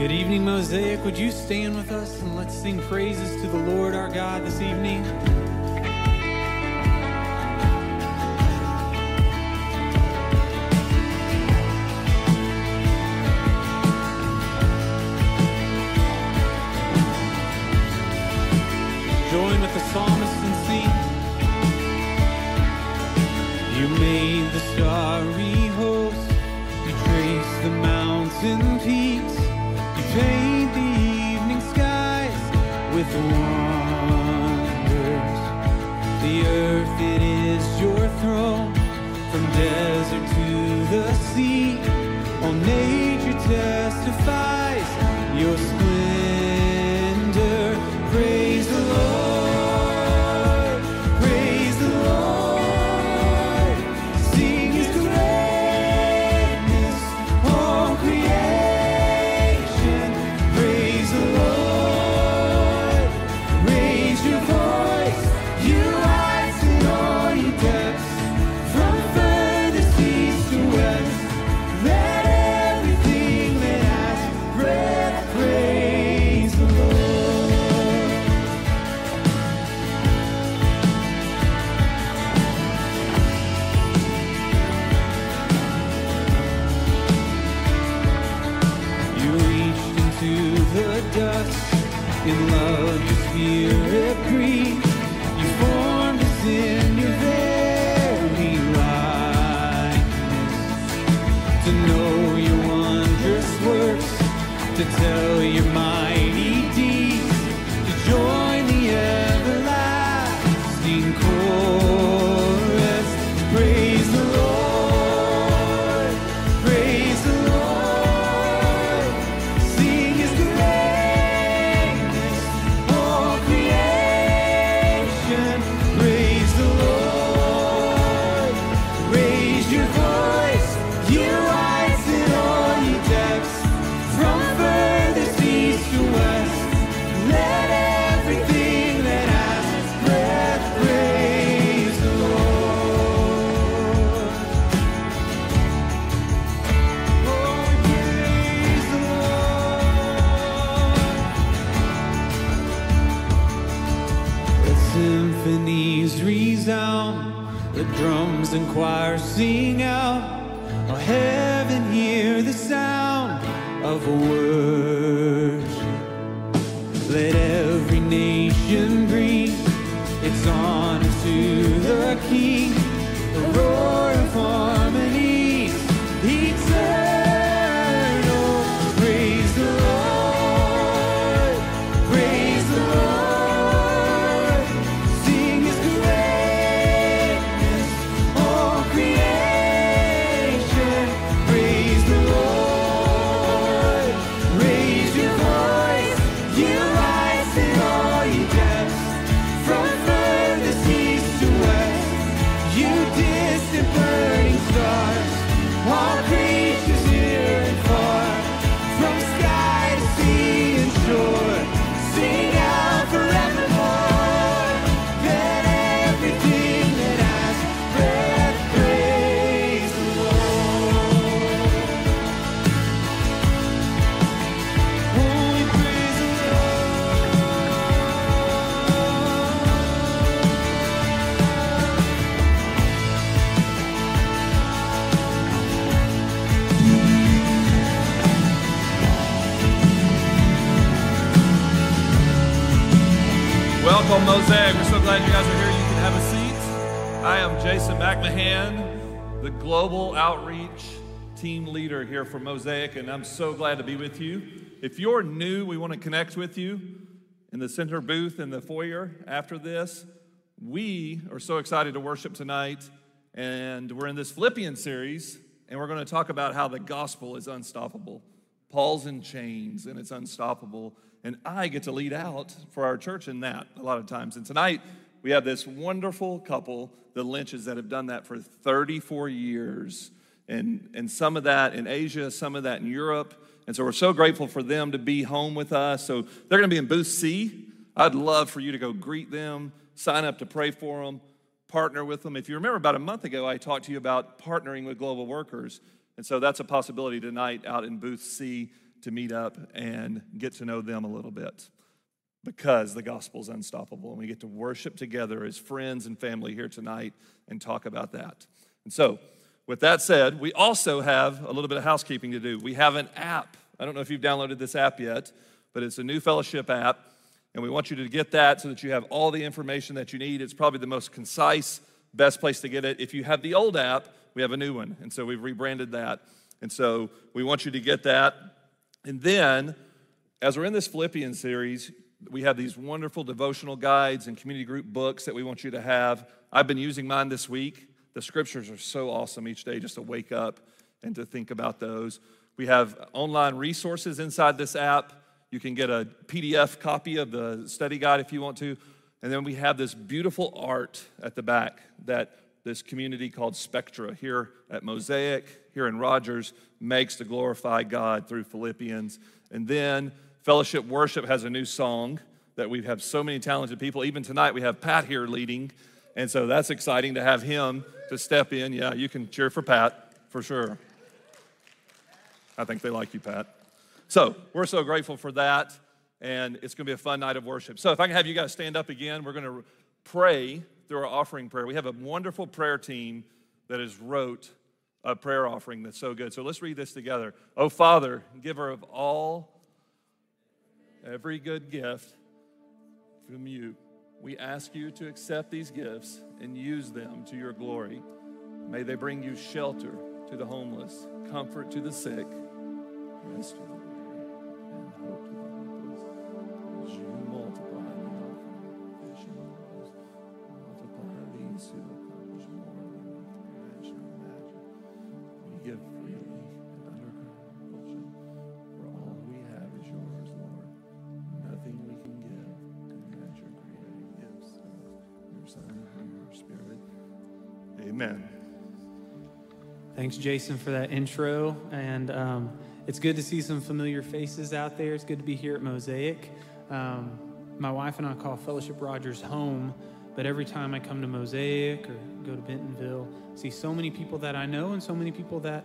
Good evening, Mosaic. Would you stand with us and let's sing praises to the Lord our God this evening? Join with the psalmist and sing. You made the starry host. You traced the mountain with here for Mosaic, and I'm so glad to be with you. If you're new, we want to connect with you in the center booth in the foyer after this. We are so excited to worship tonight, and we're in this Philippian series, and we're going to talk about how the gospel is unstoppable. Paul's in chains, and it's unstoppable. And I get to lead out for our church in that a lot of times. And tonight, we have this wonderful couple, the Lynches, that have done that for 34 years. And, and some of that in Asia, some of that in Europe. And so we're so grateful for them to be home with us. So they're going to be in booth C. I'd love for you to go greet them, sign up to pray for them, partner with them. If you remember about a month ago, I talked to you about partnering with global workers. And so that's a possibility tonight out in booth C to meet up and get to know them a little bit because the gospel is unstoppable. And we get to worship together as friends and family here tonight and talk about that. And so, with that said, we also have a little bit of housekeeping to do. We have an app. I don't know if you've downloaded this app yet, but it's a new fellowship app. And we want you to get that so that you have all the information that you need. It's probably the most concise, best place to get it. If you have the old app, we have a new one. And so we've rebranded that. And so we want you to get that. And then, as we're in this Philippians series, we have these wonderful devotional guides and community group books that we want you to have. I've been using mine this week. The scriptures are so awesome each day just to wake up and to think about those. We have online resources inside this app. You can get a PDF copy of the study guide if you want to. And then we have this beautiful art at the back that this community called Spectra here at Mosaic, here in Rogers, makes to glorify God through Philippians. And then Fellowship Worship has a new song that we have so many talented people. Even tonight, we have Pat here leading. And so that's exciting to have him to step in. Yeah, you can cheer for Pat for sure. I think they like you, Pat. So we're so grateful for that. And it's going to be a fun night of worship. So if I can have you guys stand up again, we're going to pray through our offering prayer. We have a wonderful prayer team that has wrote a prayer offering that's so good. So let's read this together. Oh, Father, giver of all, every good gift from you, we ask you to accept these gifts and use them to your glory. May they bring you shelter to the homeless, comfort to the sick, rest Jason, for that intro. And um, it's good to see some familiar faces out there. It's good to be here at Mosaic. Um, my wife and I call Fellowship Rogers home, but every time I come to Mosaic or go to Bentonville, I see so many people that I know and so many people that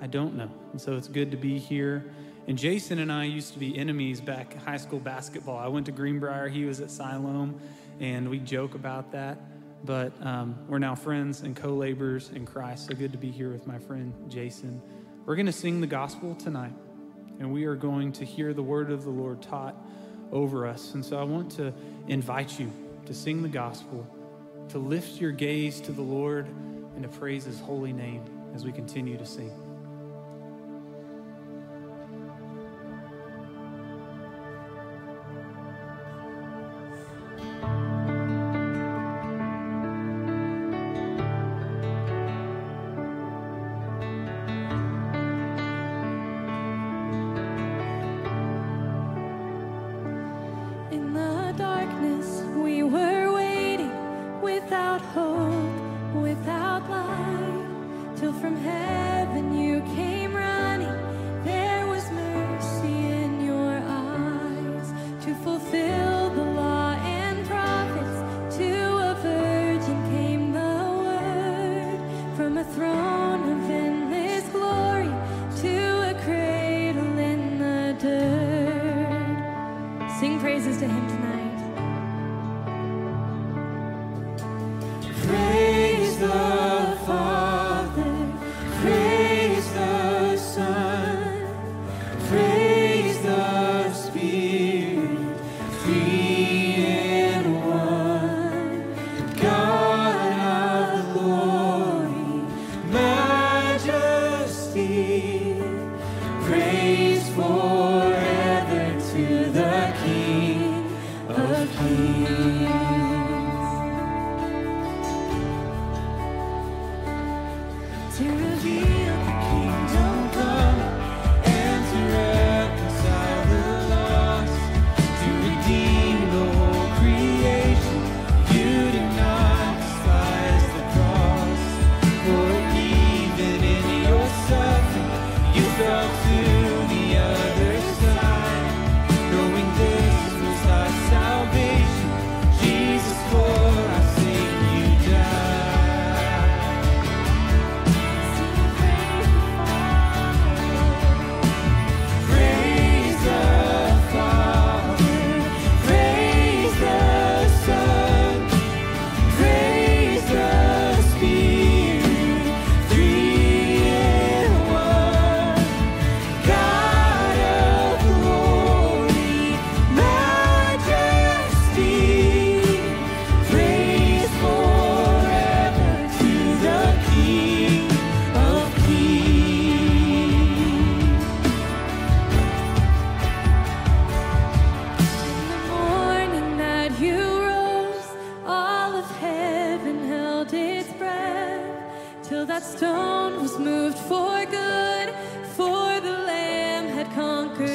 I don't know. And so it's good to be here. And Jason and I used to be enemies back high school basketball. I went to Greenbrier, he was at Siloam, and we joke about that but um, we're now friends and co laborers in Christ. So good to be here with my friend Jason. We're going to sing the gospel tonight, and we are going to hear the word of the Lord taught over us. And so I want to invite you to sing the gospel, to lift your gaze to the Lord, and to praise his holy name as we continue to sing.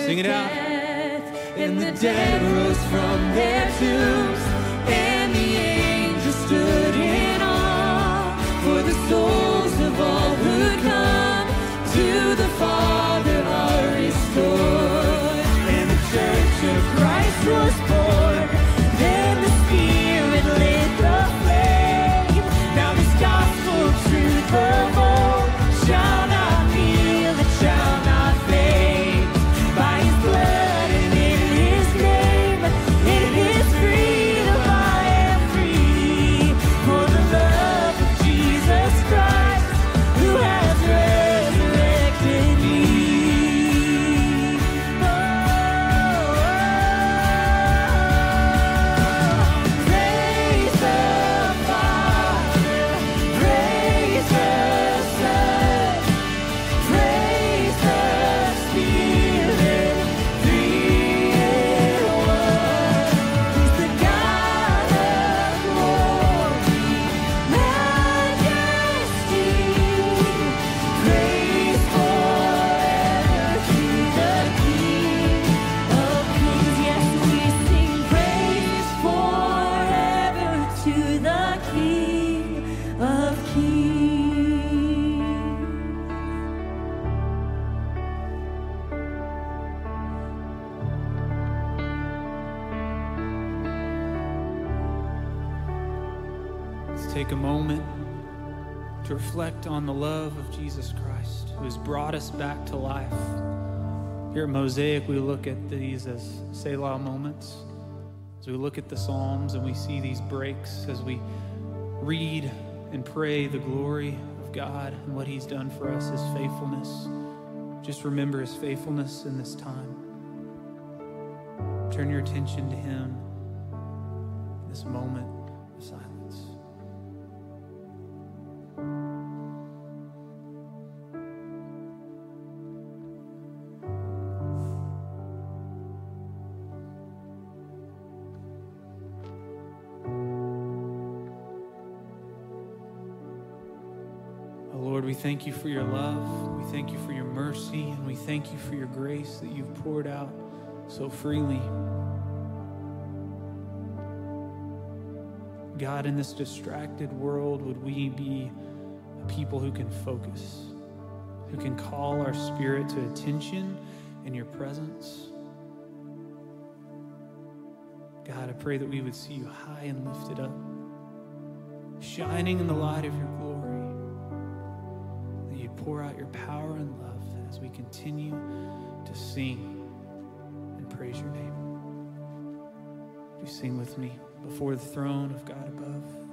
Sing it out. and the dead rose from their tombs, and the angels stood in awe. For the souls on the love of Jesus Christ, who has brought us back to life. Here at Mosaic, we look at these as Selah moments. As we look at the Psalms and we see these breaks, as we read and pray the glory of God and what He's done for us, His faithfulness. Just remember His faithfulness in this time. Turn your attention to Him this moment of silence. Thank you for your love. We thank you for your mercy. And we thank you for your grace that you've poured out so freely. God, in this distracted world, would we be a people who can focus, who can call our spirit to attention in your presence? God, I pray that we would see you high and lifted up, shining in the light of your glory pour out your power and love as we continue to sing and praise your name. Do you sing with me before the throne of God above?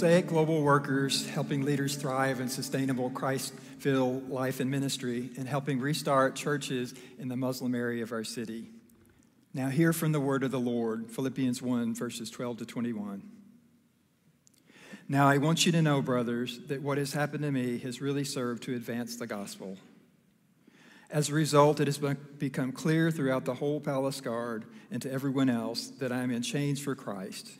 Mosaic Global Workers, helping leaders thrive in sustainable Christ filled life and ministry and helping restart churches in the Muslim area of our city. Now, hear from the word of the Lord, Philippians 1, verses 12 to 21. Now, I want you to know, brothers, that what has happened to me has really served to advance the gospel. As a result, it has become clear throughout the whole palace guard and to everyone else that I am in chains for Christ.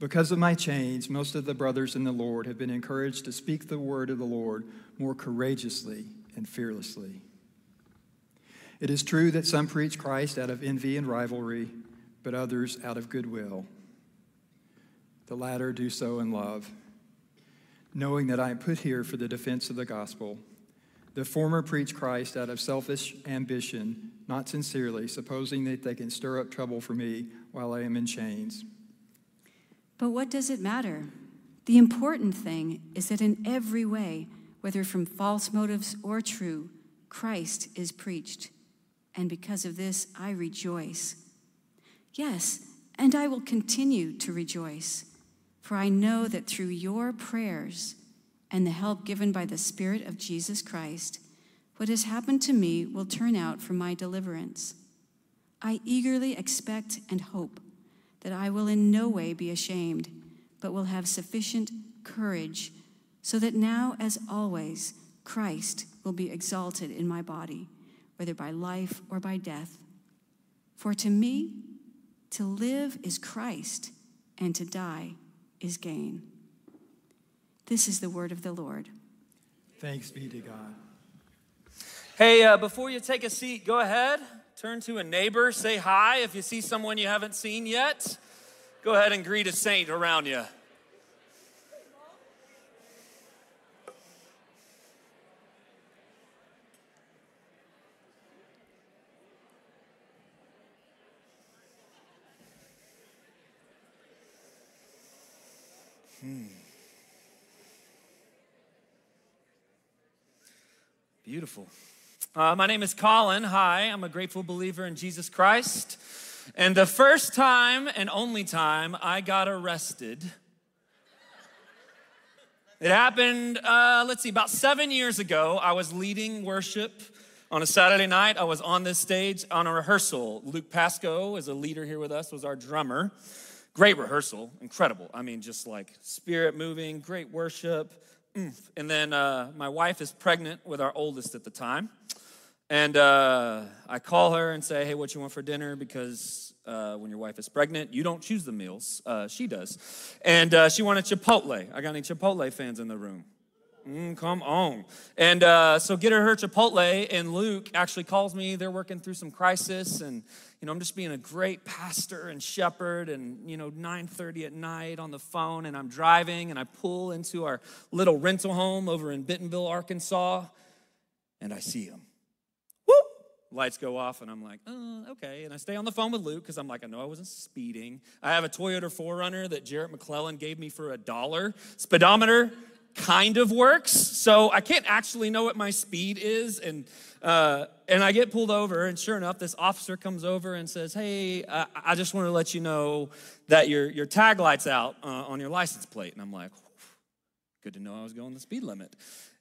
Because of my chains, most of the brothers in the Lord have been encouraged to speak the word of the Lord more courageously and fearlessly. It is true that some preach Christ out of envy and rivalry, but others out of goodwill. The latter do so in love, knowing that I am put here for the defense of the gospel. The former preach Christ out of selfish ambition, not sincerely, supposing that they can stir up trouble for me while I am in chains. But what does it matter? The important thing is that in every way, whether from false motives or true, Christ is preached. And because of this, I rejoice. Yes, and I will continue to rejoice, for I know that through your prayers and the help given by the Spirit of Jesus Christ, what has happened to me will turn out for my deliverance. I eagerly expect and hope that I will in no way be ashamed, but will have sufficient courage, so that now, as always, Christ will be exalted in my body, whether by life or by death. For to me, to live is Christ, and to die is gain. This is the word of the Lord. Thanks be to God. Hey, uh, before you take a seat, go ahead, turn to a neighbor, say hi. If you see someone you haven't seen yet, go ahead and greet a saint around you. Hmm. Beautiful. Uh, my name is Collin. Hi, I'm a grateful believer in Jesus Christ. And the first time and only time I got arrested, it happened, uh, let's see, about seven years ago. I was leading worship on a Saturday night. I was on this stage on a rehearsal. Luke Pasco is a leader here with us, was our drummer. Great rehearsal, incredible. I mean, just like spirit moving, great worship. And then uh, my wife is pregnant with our oldest at the time. And uh, I call her and say, hey, what you want for dinner? Because uh, when your wife is pregnant, you don't choose the meals. Uh, she does. And uh, she wanted Chipotle. I got any Chipotle fans in the room? Mm, come on. And uh, so get her her Chipotle, and Luke actually calls me. They're working through some crisis, and you know I'm just being a great pastor and shepherd. And you know 9:30 at night on the phone, and I'm driving, and I pull into our little rental home over in Bentonville, Arkansas, and I see him. Lights go off, and I'm like, uh, okay. And I stay on the phone with Luke because I'm like, I know I wasn't speeding. I have a Toyota 4Runner that Jarrett McClellan gave me for a dollar. Speedometer kind of works, so I can't actually know what my speed is. And uh, and I get pulled over, and sure enough, this officer comes over and says, "Hey, uh, I just want to let you know that your your tag light's out uh, on your license plate." And I'm like, "Good to know I was going the speed limit."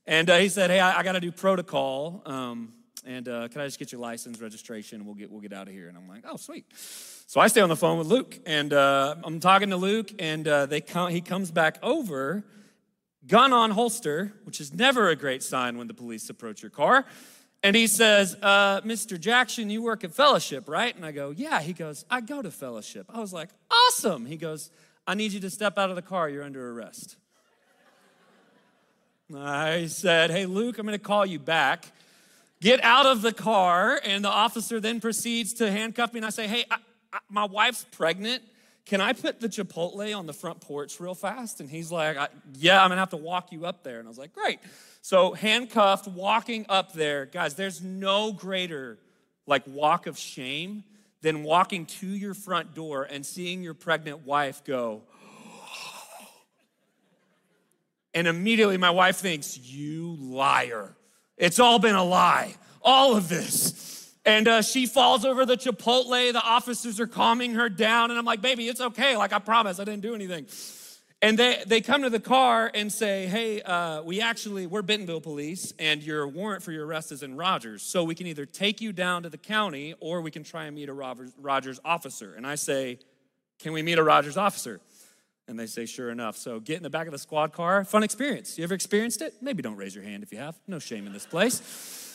And uh, he said, "Hey, I, I got to do protocol." Um, and uh, can I just get your license, registration, we'll get we'll get out of here? And I'm like, oh, sweet. So I stay on the phone with Luke, and uh, I'm talking to Luke, and uh, they come, he comes back over, gun on holster, which is never a great sign when the police approach your car. And he says, uh, Mr. Jackson, you work at Fellowship, right? And I go, yeah. He goes, I go to Fellowship. I was like, awesome. He goes, I need you to step out of the car. You're under arrest. I said, hey, Luke, I'm going to call you back get out of the car, and the officer then proceeds to handcuff me. And I say, Hey, I, I, my wife's pregnant. Can I put the Chipotle on the front porch real fast? And he's like, Yeah, I'm gonna have to walk you up there. And I was like, Great. So, handcuffed, walking up there. Guys, there's no greater like walk of shame than walking to your front door and seeing your pregnant wife go, and immediately my wife thinks, You liar. It's all been a lie, all of this. And uh, she falls over the Chipotle. The officers are calming her down. And I'm like, baby, it's okay. Like, I promise, I didn't do anything. And they, they come to the car and say, hey, uh, we actually, we're Bentonville police, and your warrant for your arrest is in Rogers. So we can either take you down to the county or we can try and meet a Rogers, Rogers officer. And I say, can we meet a Rogers officer? And they say, sure enough. So get in the back of the squad car. Fun experience. You ever experienced it? Maybe don't raise your hand if you have. No shame in this place.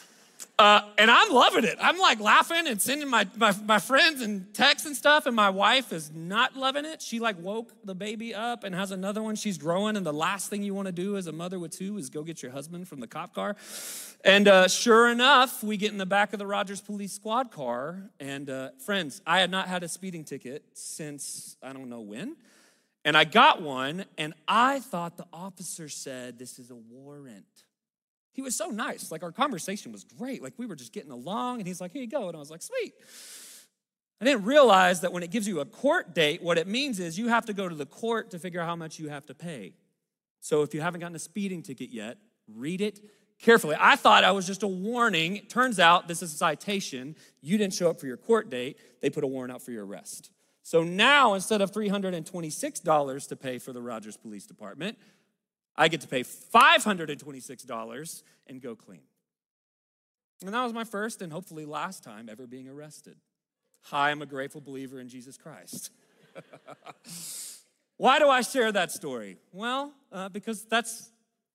Uh, and I'm loving it. I'm like laughing and sending my, my, my friends and texts and stuff. And my wife is not loving it. She like woke the baby up and has another one she's growing. And the last thing you want to do as a mother with two is go get your husband from the cop car. And uh, sure enough, we get in the back of the Rogers Police Squad car. And uh, friends, I had not had a speeding ticket since I don't know when. And I got one, and I thought the officer said, This is a warrant. He was so nice. Like, our conversation was great. Like, we were just getting along, and he's like, Here you go. And I was like, Sweet. I didn't realize that when it gives you a court date, what it means is you have to go to the court to figure out how much you have to pay. So if you haven't gotten a speeding ticket yet, read it carefully. I thought I was just a warning. Turns out this is a citation. You didn't show up for your court date, they put a warrant out for your arrest. So now, instead of $326 to pay for the Rogers Police Department, I get to pay $526 and go clean. And that was my first and hopefully last time ever being arrested. Hi, I'm a grateful believer in Jesus Christ. Why do I share that story? Well, uh, because that's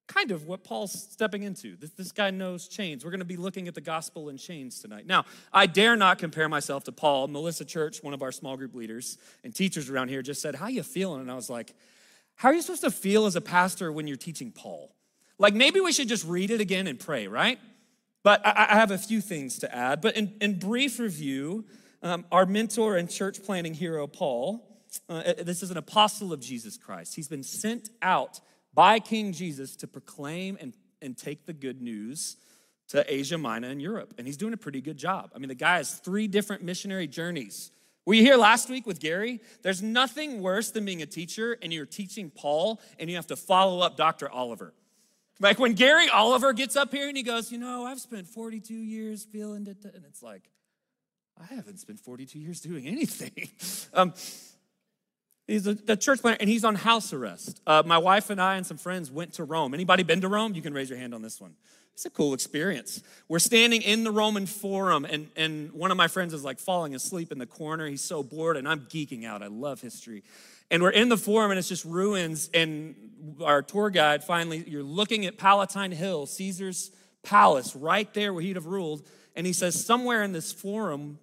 kind of what Paul's stepping into. This, this guy knows chains. We're going to be looking at the gospel in chains tonight. Now, I dare not compare myself to Paul. Melissa Church, one of our small group leaders and teachers around here, just said, How you feeling? And I was like, How are you supposed to feel as a pastor when you're teaching Paul? Like, maybe we should just read it again and pray, right? But I, I have a few things to add. But in, in brief review, um, our mentor and church planning hero, Paul, uh, this is an apostle of Jesus Christ. He's been sent out by King Jesus to proclaim and, and take the good news to Asia Minor and Europe. And he's doing a pretty good job. I mean, the guy has three different missionary journeys. Were you here last week with Gary? There's nothing worse than being a teacher and you're teaching Paul and you have to follow up Dr. Oliver. Like when Gary Oliver gets up here and he goes, You know, I've spent 42 years feeling it. And it's like, I haven't spent 42 years doing anything. um, he's a, a, church planter and he's on house arrest. Uh, my wife and I and some friends went to Rome. Anybody been to Rome? You can raise your hand on this one. It's a cool experience. We're standing in the Roman Forum, and, and one of my friends is like falling asleep in the corner. He's so bored, and I'm geeking out. I love history. And we're in the Forum, and it's just ruins. And our tour guide finally, you're looking at Palatine Hill, Caesar's palace, right there where he'd have ruled. And he says, somewhere in this Forum,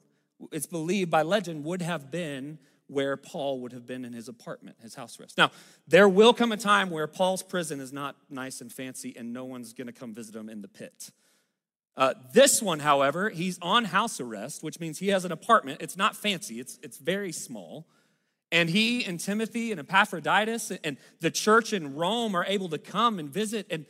it's believed by legend, would have been where Paul would have been in his apartment, his house arrest. Now, there will come a time where Paul's prison is not nice and fancy and no one's gonna come visit him in the pit. Uh, this one, however, he's on house arrest, which means he has an apartment. It's not fancy, it's, it's very small. And he and Timothy and Epaphroditus and the church in Rome are able to come and visit. And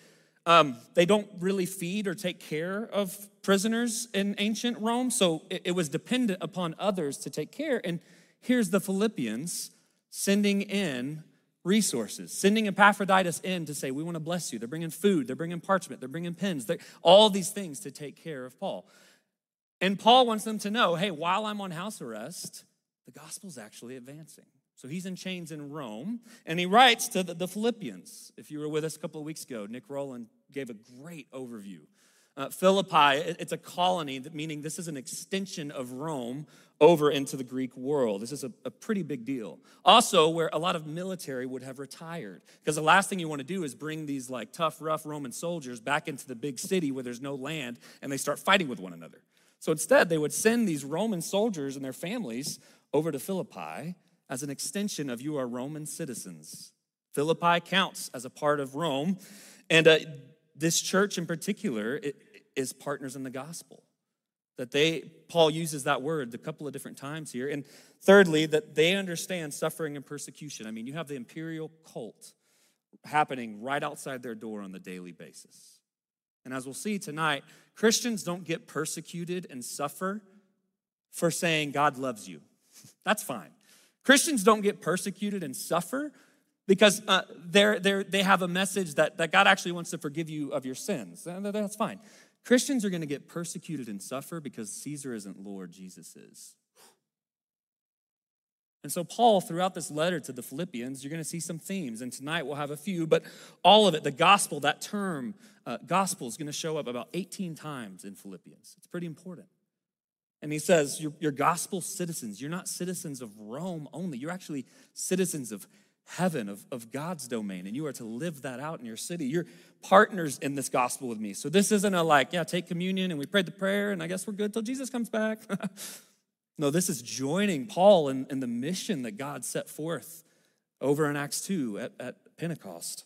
um, they don't really feed or take care of prisoners in ancient Rome. So it, it was dependent upon others to take care. And here's the Philippians sending in resources, sending Epaphroditus in to say, We want to bless you. They're bringing food, they're bringing parchment, they're bringing pens, they're, all these things to take care of Paul. And Paul wants them to know hey, while I'm on house arrest, the gospel's actually advancing. So he's in chains in Rome, and he writes to the, the Philippians. If you were with us a couple of weeks ago, Nick Rowland gave a great overview. Uh, Philippi, it's a colony, meaning this is an extension of Rome over into the Greek world. This is a, a, pretty big deal. Also, where a lot of military would have retired. Because the last thing you want to do is bring these like tough, rough Roman soldiers back into the big city where there's no land and they start fighting with one another. So instead, they would send these Roman soldiers and their families over to Philippi as an extension of you are Roman citizens. Philippi counts as a part of Rome. And uh, this church in particular is partners in the gospel. That they, Paul uses that word a couple of different times here. And thirdly, that they understand suffering and persecution. I mean, you have the imperial cult happening right outside their door on the daily basis. And as we'll see tonight, Christians don't get persecuted and suffer for saying God loves you. That's fine. Christians don't get persecuted and suffer because uh, they're, they're, they have a message that, that God actually wants to forgive you of your sins. That's fine. Christians are going to get persecuted and suffer because Caesar isn't Lord, Jesus is. And so, Paul, throughout this letter to the Philippians, you're going to see some themes. And tonight we'll have a few, but all of it, the gospel, that term, uh, gospel, is going to show up about 18 times in Philippians. It's pretty important. And he says, you're, you're gospel citizens. You're not citizens of Rome only. You're actually citizens of heaven, of, of God's domain, and you are to live that out in your city. You're partners in this gospel with me. So this isn't a like, yeah, take communion and we prayed the prayer and I guess we're good till Jesus comes back. no, this is joining Paul in, in, the mission that God set forth over in Acts 2 at, at Pentecost.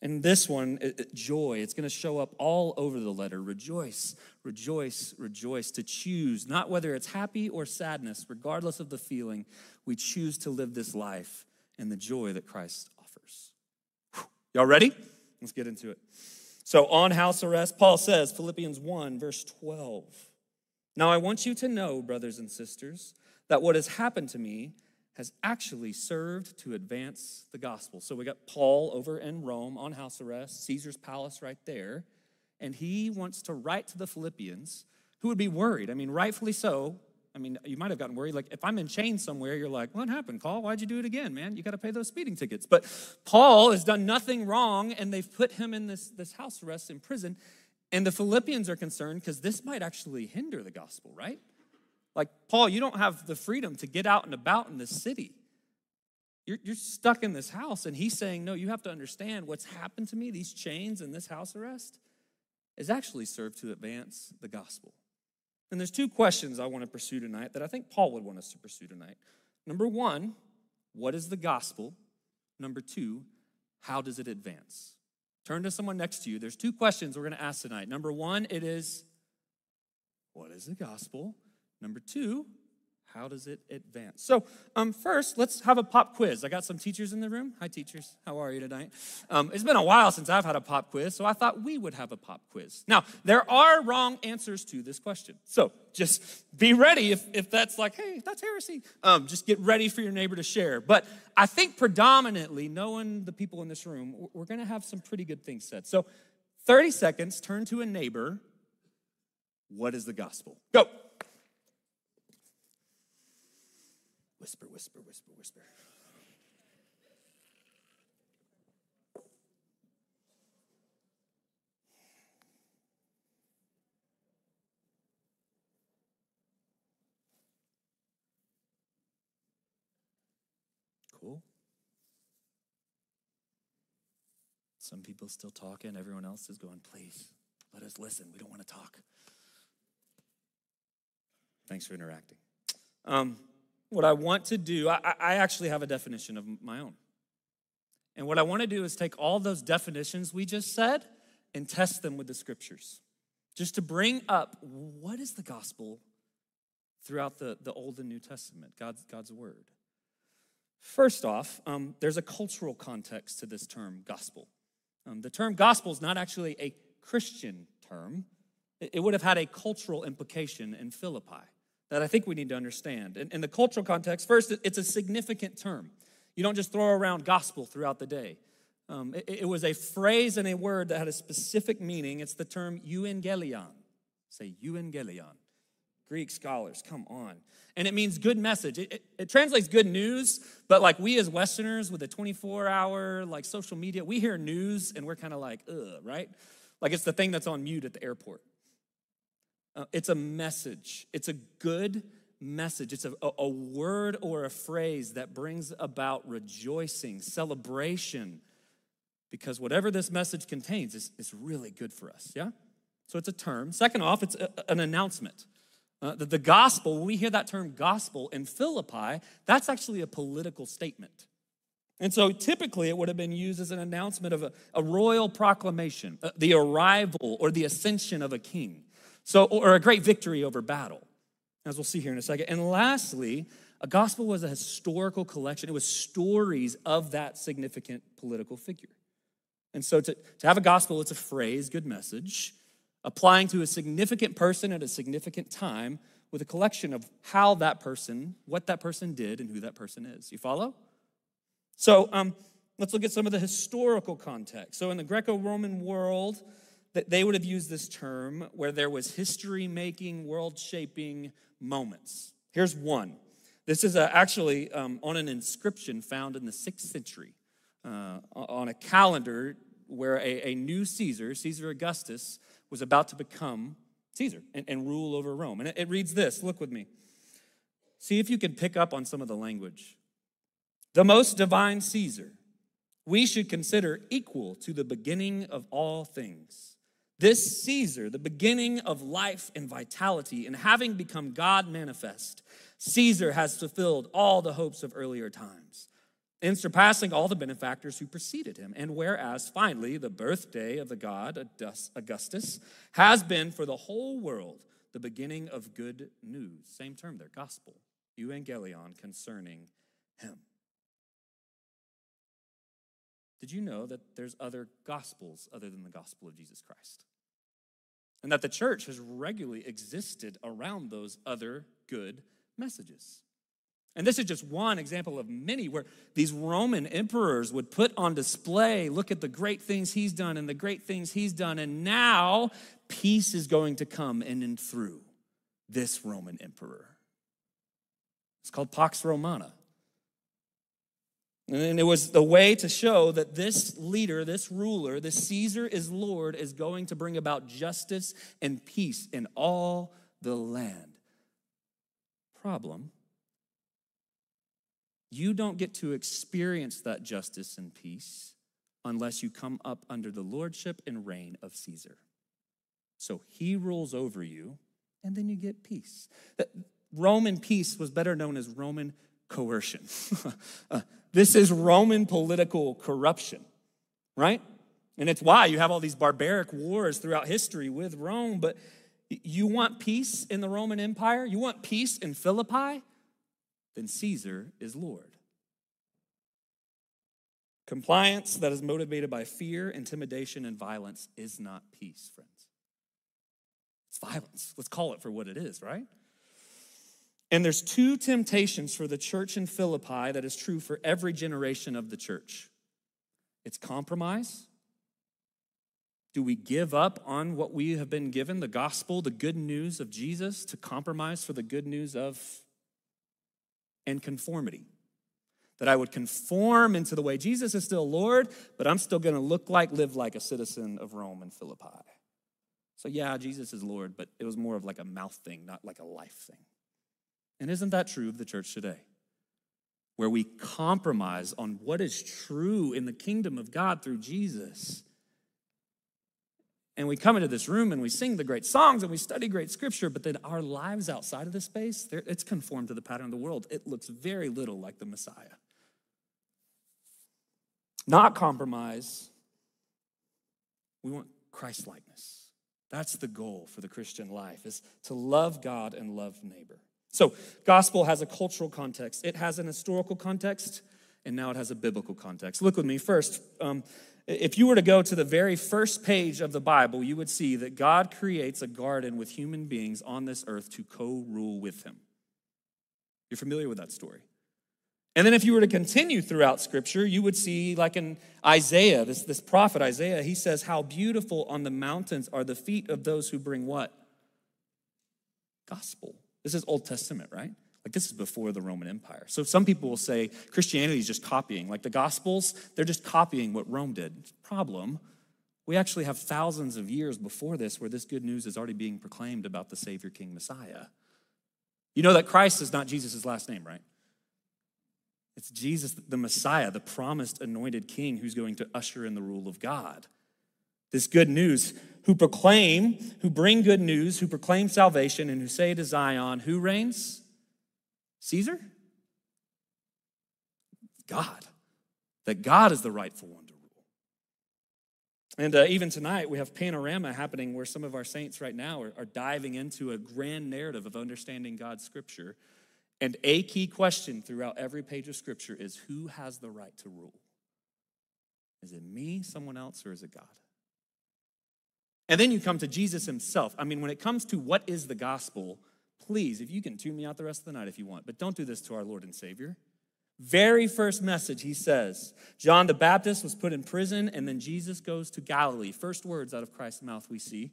And this one, joy, it's going to show up all over the letter. Rejoice, rejoice, rejoice. To choose, not whether it's happy or sadness, regardless of the feeling, we choose to live this life in the joy that Christ offers. Whew. Y'all ready? Let's get into it. So, on house arrest, Paul says, Philippians 1, verse 12. Now, I want you to know, brothers and sisters, that what has happened to me has actually served to advance the gospel. So we got Paul over in Rome on house arrest, Caesar's palace right there, and he wants to write to the Philippians who would be worried. I mean, rightfully so. I mean, you might have gotten worried. Like, if I'm in chains somewhere, you're like, what happened, Paul? Why'd you do it again, man? You got to pay those speeding tickets. But Paul has done nothing wrong, and they've put him in this, this house arrest in prison. And the Philippians are concerned because this might actually hinder the gospel, right? Like, Paul, you don't have the freedom to get out and about in this city. You're, you're stuck in this house. And he's saying, No, you have to understand what's happened to me, these chains and this house arrest, is actually served to advance the gospel. And there's two questions I want to pursue tonight that I think Paul would want us to pursue tonight. Number one, what is the gospel? Number two, how does it advance? Turn to someone next to you. There's two questions we're going to ask tonight. Number one, it is, what is the gospel? Number two, how does it advance? So, um, first, let's have a pop quiz. I got some teachers in the room. Hi, teachers. How are you tonight? Um, it's been a while since I've had a pop quiz, so I thought we would have a pop quiz. Now, there are wrong answers to this question. So, just be ready if, if that's like, hey, that's heresy. Um, just get ready for your neighbor to share. But I think predominantly, knowing the people in this room, we're going to have some pretty good things said. So, 30 seconds, turn to a neighbor. What is the gospel? Go. Whisper, whisper, whisper, whisper. Cool. Some people still talking, everyone else is going, please, let us listen. We don't want to talk. Thanks for interacting. Um, what I want to do, I, I actually have a definition of my own. And what I want to do is take all those definitions we just said and test them with the scriptures. Just to bring up what is the gospel throughout the, the Old and New Testament, God's, God's word. First off, um, there's a cultural context to this term gospel. Um, the term gospel is not actually a Christian term, it, it would have had a cultural implication in Philippi that I think we need to understand. In, in the cultural context, first, it's a significant term. You don't just throw around gospel throughout the day. Um, it, it, was a phrase and a word that had a specific meaning. It's the term euangelion. Say euangelion. Greek scholars, come on. And it means good message. It, it, it, translates good news, but like we as Westerners with a 24 hour like social media, we hear news and we're kind of like, ugh, right? Like it's the thing that's on mute at the airport. Uh, it's a message, it's a good message. It's a, a word or a phrase that brings about rejoicing, celebration, because whatever this message contains is, is really good for us, yeah? So it's a term. Second off, it's a, an announcement. Uh, the, the gospel, when we hear that term gospel in Philippi, that's actually a political statement. And so typically it would have been used as an announcement of a, a royal proclamation, uh, the arrival or the ascension of a king. So, or a great victory over battle, as we'll see here in a second. And lastly, a gospel was a historical collection. It was stories of that significant political figure. And so to, to have a gospel, it's a phrase, good message applying to a significant person at a significant time with a collection of how that person, what that person did, and who that person is. You follow? So um, let's look at some of the historical context. So in the Greco-Roman world, that they would have used this term where there was history-making, world-shaping moments. Here's one. This is uh, actually um, on an inscription found in the sixth century uh, on a calendar where a, a new Caesar, Caesar Augustus, was about to become Caesar and, and rule over Rome. And it, it reads this look with me. See if you can pick up on some of the language. The most divine Caesar, we should consider equal to the beginning of all things. This Caesar, the beginning of life and vitality, and having become God manifest, Caesar has fulfilled all the hopes of earlier times in surpassing all the benefactors who preceded him. And whereas finally the birthday of the god Augustus has been for the whole world the beginning of good news, same term there, gospel, euangelion concerning him. Did you know that there's other gospels other than the gospel of Jesus Christ? And that the church has regularly existed around those other good messages. And this is just one example of many where these Roman emperors would put on display look at the great things he's done and the great things he's done. And now peace is going to come in and through this Roman emperor. It's called Pax Romana. And it was the way to show that this leader, this ruler, this Caesar is Lord, is going to bring about justice and peace in all the land. Problem you don't get to experience that justice and peace unless you come up under the lordship and reign of Caesar. So he rules over you, and then you get peace. Roman peace was better known as Roman coercion. uh, this is Roman political corruption, right? And it's why you have all these barbaric wars throughout history with Rome. But you want peace in the Roman Empire? You want peace in Philippi? then Caesar is Lord. Compliance that is motivated by fear, intimidation, and violence is not peace, friends. It's violence. Let's call it for what it is, right? And there's two temptations for the church in Philippi that is true for every generation of the church it's compromise, Do we give up on what we have been given, the gospel, the good news of Jesus, to compromise for the good news of and conformity? That I would conform into the way Jesus is still Lord, but I'm still to look like, live like a citizen of Rome and Philippi. So, yeah, Jesus is Lord, but it was more of like a mouth thing, not like a life thing. And isn't that true of the church today? Where we compromise on what is true in the kingdom of God through Jesus. And we come into this room and we sing the great songs and we study great scripture, but then our lives outside of this space, it's conformed to the pattern of the world. It looks very little like the Messiah. Not compromise. We want Christ likeness. That's the goal for the Christian life is to love God and love neighbor. So, gospel has a cultural context, it has an historical context, and now it has a biblical context. Look with me first. Um, if you were to go to the very first page of the Bible, you would see that God creates a garden with human beings on this earth to co rule with Him. You're familiar with that story. And then if you were to continue throughout Scripture, you would see, like in Isaiah, this, this prophet Isaiah, he says, How beautiful on the mountains are the feet of those who bring what? Gospel. This is Old Testament, right? Like this is before the Roman Empire. So some people will say Christianity is just copying. Like the Gospels, they're just copying what Rome did. Problem, we actually have thousands of years before this where this good news is already being proclaimed about the Savior King Messiah. You know that Christ is not Jesus' last name, right? It's Jesus, the Messiah, the promised anointed king who's going to usher in the rule of God. This good news, who proclaim, who bring good news, who proclaim salvation, and who say to Zion, who reigns? Caesar? God. That God is the rightful one to rule. And uh, even tonight, we have Panorama happening where some of our saints right now are, are diving into a grand narrative of understanding God's scripture and a key question throughout every page of Scripture is who has the right to rule? Is it me, someone else, or is it God? And then you come to Jesus himself. I mean, when it comes to what is the gospel, please, if you can tune me out the rest of the night if you want, but don't do this to our Lord and Savior. Very first message, he says, John the Baptist was put in prison, and then Jesus goes to Galilee. First words out of Christ's mouth we see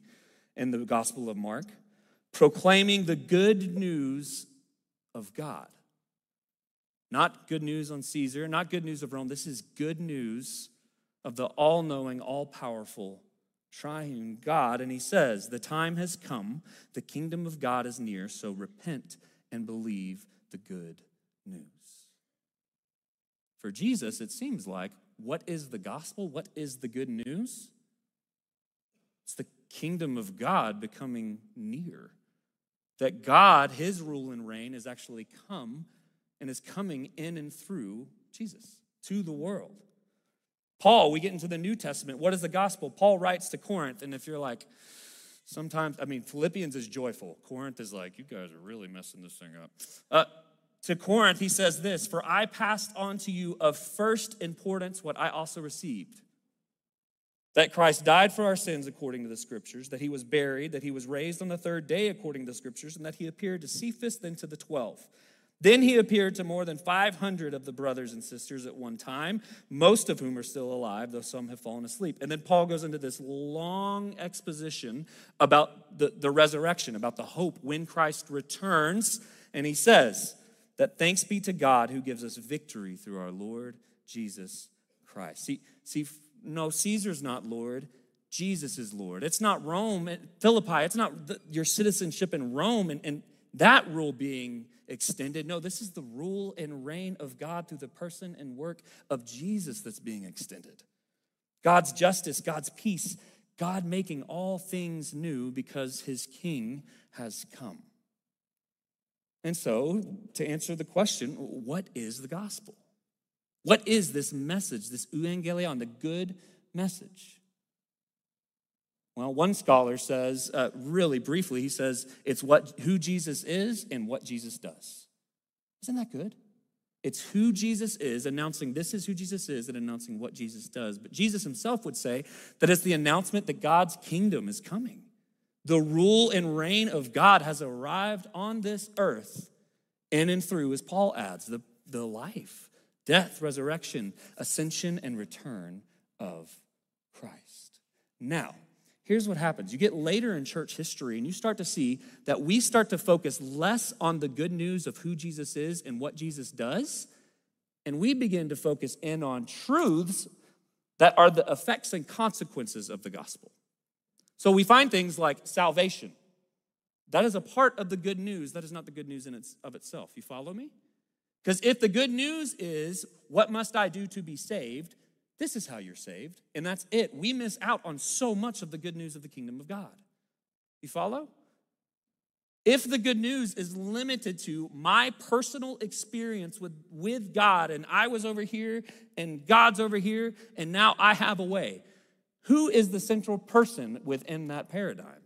in the Gospel of Mark, proclaiming the good news of God. Not good news on Caesar, not good news of Rome. This is good news of the all knowing, all powerful, triune God. And he says, The time has come, the kingdom of God is near, so repent and believe the good news. For Jesus, it seems like, what is the gospel? What is the good news? It's the kingdom of God becoming near that God, his rule and reign, has actually come and is coming in and through Jesus to the world. Paul, we get into the New Testament. What is the gospel? Paul writes to Corinth, and if you're like, sometimes, I mean, Philippians is joyful. Corinth is like, you guys are really messing this thing up. Uh, to Corinth, he says this For I passed on to you of first importance what I also received that Christ died for our sins according to the scriptures, that he was buried, that he was raised on the third day according to the scriptures, and that he appeared to Cephas, then to the twelve. Then he appeared to more than 500 of the brothers and sisters at one time, most of whom are still alive, though some have fallen asleep. And then Paul goes into this long exposition about the, the resurrection, about the hope when Christ returns. And he says that thanks be to God who gives us victory through our Lord Jesus Christ. See, see no, Caesar's not Lord. Jesus is Lord. It's not Rome, eh, Philippi, it's not the, your citizenship in Rome and, and that rule being extended. No, this is the rule and reign of God through the person and work of Jesus that's being extended. God's justice, God's peace, God making all things new because his king has come. And so, to answer the question, what is the gospel? What is this message, this euangelion, the good message? Well, one scholar says, uh, really briefly, he says it's what who Jesus is and what Jesus does. Isn't that good? It's who Jesus is, announcing this is who Jesus is, and announcing what Jesus does. But Jesus himself would say that it's the announcement that God's kingdom is coming. The rule and reign of God has arrived on this earth in and through, as Paul adds, the, the life death, resurrection, ascension, and return of Christ. Now, here's what happens. You get later in church history and you start to see that we start to focus less on the good news of who Jesus is and what Jesus does, and we begin to focus in on truths that are the effects and consequences of the gospel. So we find things like salvation. That is a part of the good news. That is not the good news in its, of itself. You follow me? Because if the good news is, what must I do to be saved? This is how you're saved. And that's it. We miss out on so much of the good news of the kingdom of God. You follow? If the good news is limited to my personal experience with, with God, and I was over here and God's over here, and now I have a way, who is the central person within that paradigm?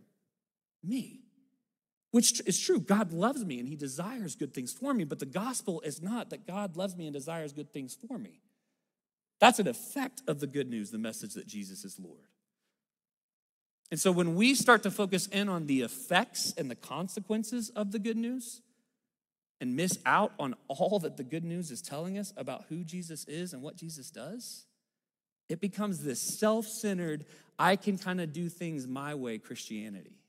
Me. Which is true. God loves me and He desires good things for me, but the gospel is not that God loves me and desires good things for me. That's an effect of the good news, the message that Jesus is Lord. And so when we start to focus in on the effects and the consequences of the good news and miss out on all that the good news is telling us about who Jesus is and what Jesus does, it becomes this self centered, I can kind of do things my way Christianity.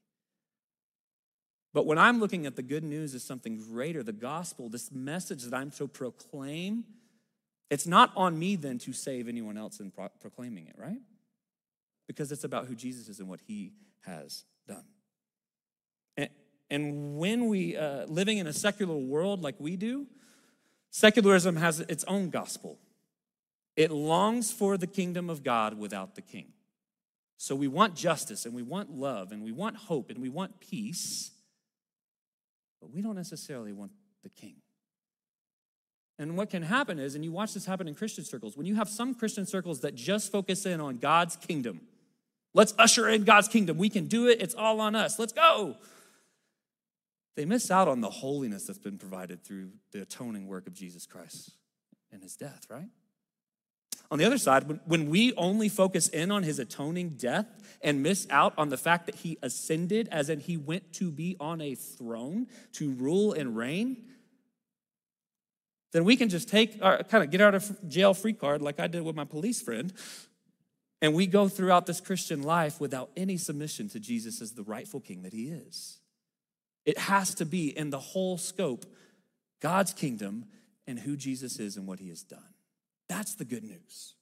But when I'm looking at the good news as something greater, the gospel, this message that I'm to proclaim, it's not on me then to save anyone else in pro- proclaiming it, right? because it's about who Jesus is and what he has done. And, and when we, uh, living in a secular world like we do, secularism has its own gospel. It longs for the kingdom of God without the king. So we want justice and we want love and we want hope and we want peace, but we don't necessarily want the king. And what can happen is, and you watch this happen in Christian circles, when you have some Christian circles that just focus in on God's kingdom, Let's usher in God's kingdom. We can do it. It's all on us. Let's go. They miss out on the holiness that's been provided through the atoning work of Jesus Christ and his death, right? On the other side, when, we only focus in on his atoning death and miss out on the fact that he ascended, as in he went to be on a throne to rule and reign, then we can just take our kind of get out of jail free card like I did with my police friend and we go throughout this Christian life without any submission to Jesus as the rightful king that he is. It has to be in the whole scope God's kingdom and who Jesus is and what he has done. That's the good news.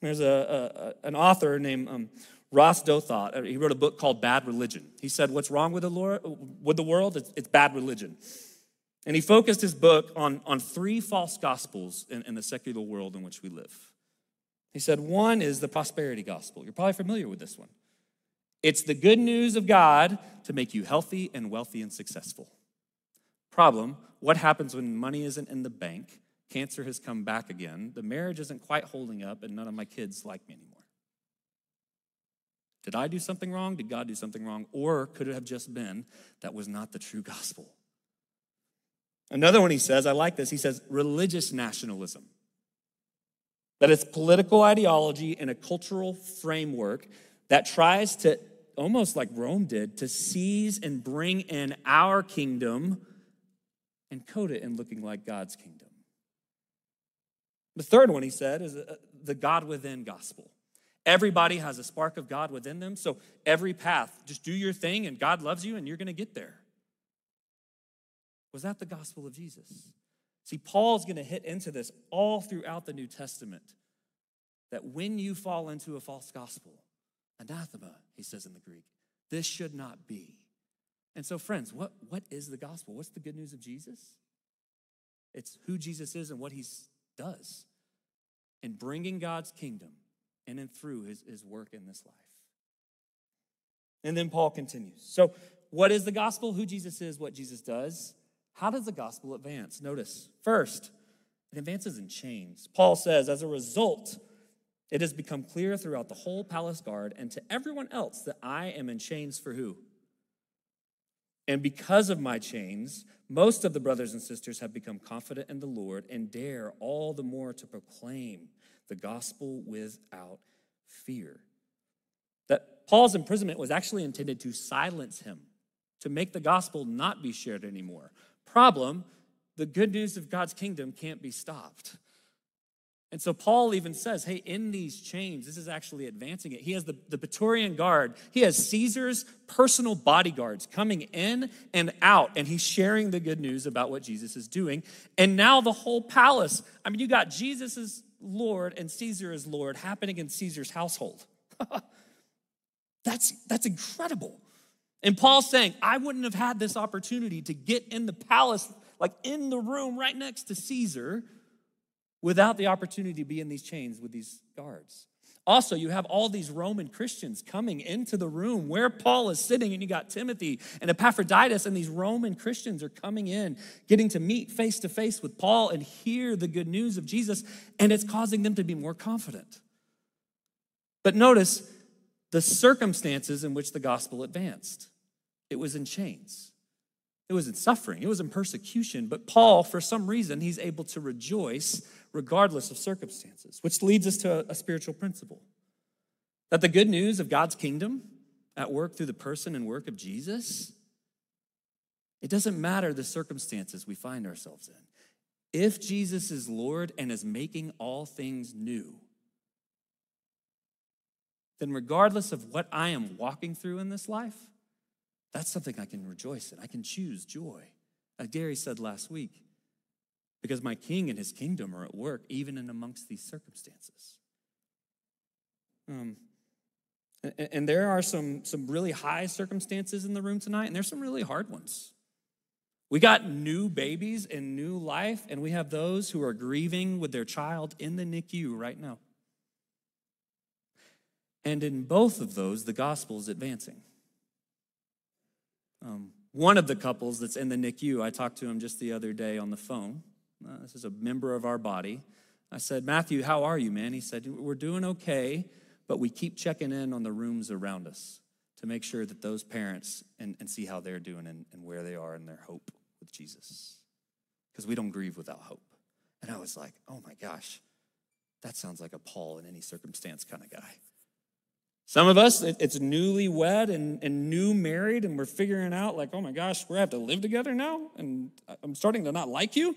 There's a, a an author named um, Ross Douthat. He wrote a book called Bad Religion. He said, What's wrong with the, Lord, with the world? It's, it's bad religion. And he focused his book on, on three false gospels in, in the secular world in which we live. He said, one is the prosperity gospel. You're probably familiar with this one. It's the good news of God to make you healthy and wealthy and successful. Problem what happens when money isn't in the bank? Cancer has come back again. The marriage isn't quite holding up, and none of my kids like me anymore. Did I do something wrong? Did God do something wrong? Or could it have just been that was not the true gospel? Another one he says, I like this, he says religious nationalism that it's political ideology and a cultural framework that tries to, almost like Rome did, to seize and bring in our kingdom and code it in looking like God's kingdom. The third one, he said, is uh, the God within gospel. Everybody has a spark of God within them, so every path, just do your thing and God loves you and you're gonna get there. Was that the gospel of Jesus? See, Paul's going to hit into this all throughout the New Testament that when you fall into a false gospel, anathema, he says in the Greek, this should not be. And so, friends, what, what is the gospel? What's the good news of Jesus? It's who Jesus is and what he does in bringing God's kingdom in and through his, his work in this life. And then Paul continues. So, what is the gospel? Who Jesus is, what Jesus does. How does the gospel advance? Notice, first, it advances in chains. Paul says, as a result, it has become clear throughout the whole palace guard and to everyone else that I am in chains for who? And because of my chains, most of the brothers and sisters have become confident in the Lord and dare all the more to proclaim the gospel without fear. That Paul's imprisonment was actually intended to silence him, to make the gospel not be shared anymore. Problem the good news of God's kingdom can't be stopped. And so Paul even says, hey, in these chains, this is actually advancing it. He has the, the Praetorian Guard, he has Caesar's personal bodyguards coming in and out, and he's sharing the good news about what Jesus is doing. And now the whole palace, I mean, you got Jesus as Lord and Caesar as Lord happening in Caesar's household. that's, that's incredible. And Paul's saying, I wouldn't have had this opportunity to get in the palace, like in the room right next to Caesar without the opportunity to be in these chains with these guards. Also, you have all these Roman Christians coming into the room where Paul is sitting, and you got Timothy and Epaphroditus, and these Roman Christians are coming in, getting to meet face to face with Paul and hear the good news of Jesus, and it's causing them to be more confident. But notice the circumstances in which the gospel advanced it was in chains. It was in suffering, it was in persecution, but Paul, for some reason, he's able to rejoice regardless of circumstances, which leads us to a, spiritual principle that the good news of God's kingdom at work through the person and work of Jesus, it doesn't matter the circumstances we find ourselves in. If Jesus is Lord and is making all things new, then regardless of what I am walking through in this life, that's something I can rejoice in. I can choose joy. Like Gary said last week, because my king and his kingdom are at work even in amongst these circumstances. Um, and, and there are some, some really high circumstances in the room tonight, and there's some really hard ones. We got new babies and new life, and we have those who are grieving with their child in the NICU right now. And in both of those, the gospel is advancing. Um, one of the couples that's in the NICU, I talked to him just the other day on the phone. Uh, this is a member of our body. I said, Matthew, how are you, man? He said, We're doing okay, but we keep checking in on the rooms around us to make sure that those parents and, and see how they're doing and, and where they are in their hope with Jesus. Because we don't grieve without hope. And I was like, oh my gosh, that sounds like a Paul in any circumstance kind of guy. Some of us, it's newly wed and, and new married, and we're figuring out, like, oh my gosh, we're going to have to live together now, and I'm starting to not like you.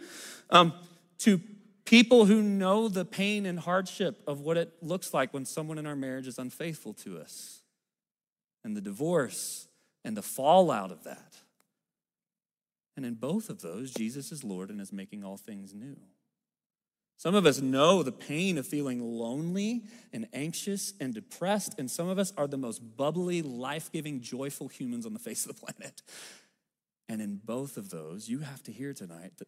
Um, to people who know the pain and hardship of what it looks like when someone in our marriage is unfaithful to us, and the divorce and the fallout of that. And in both of those, Jesus is Lord and is making all things new. Some of us know the pain of feeling lonely and anxious and depressed, and some of us are the most bubbly, life giving, joyful humans on the face of the planet. And in both of those, you have to hear tonight that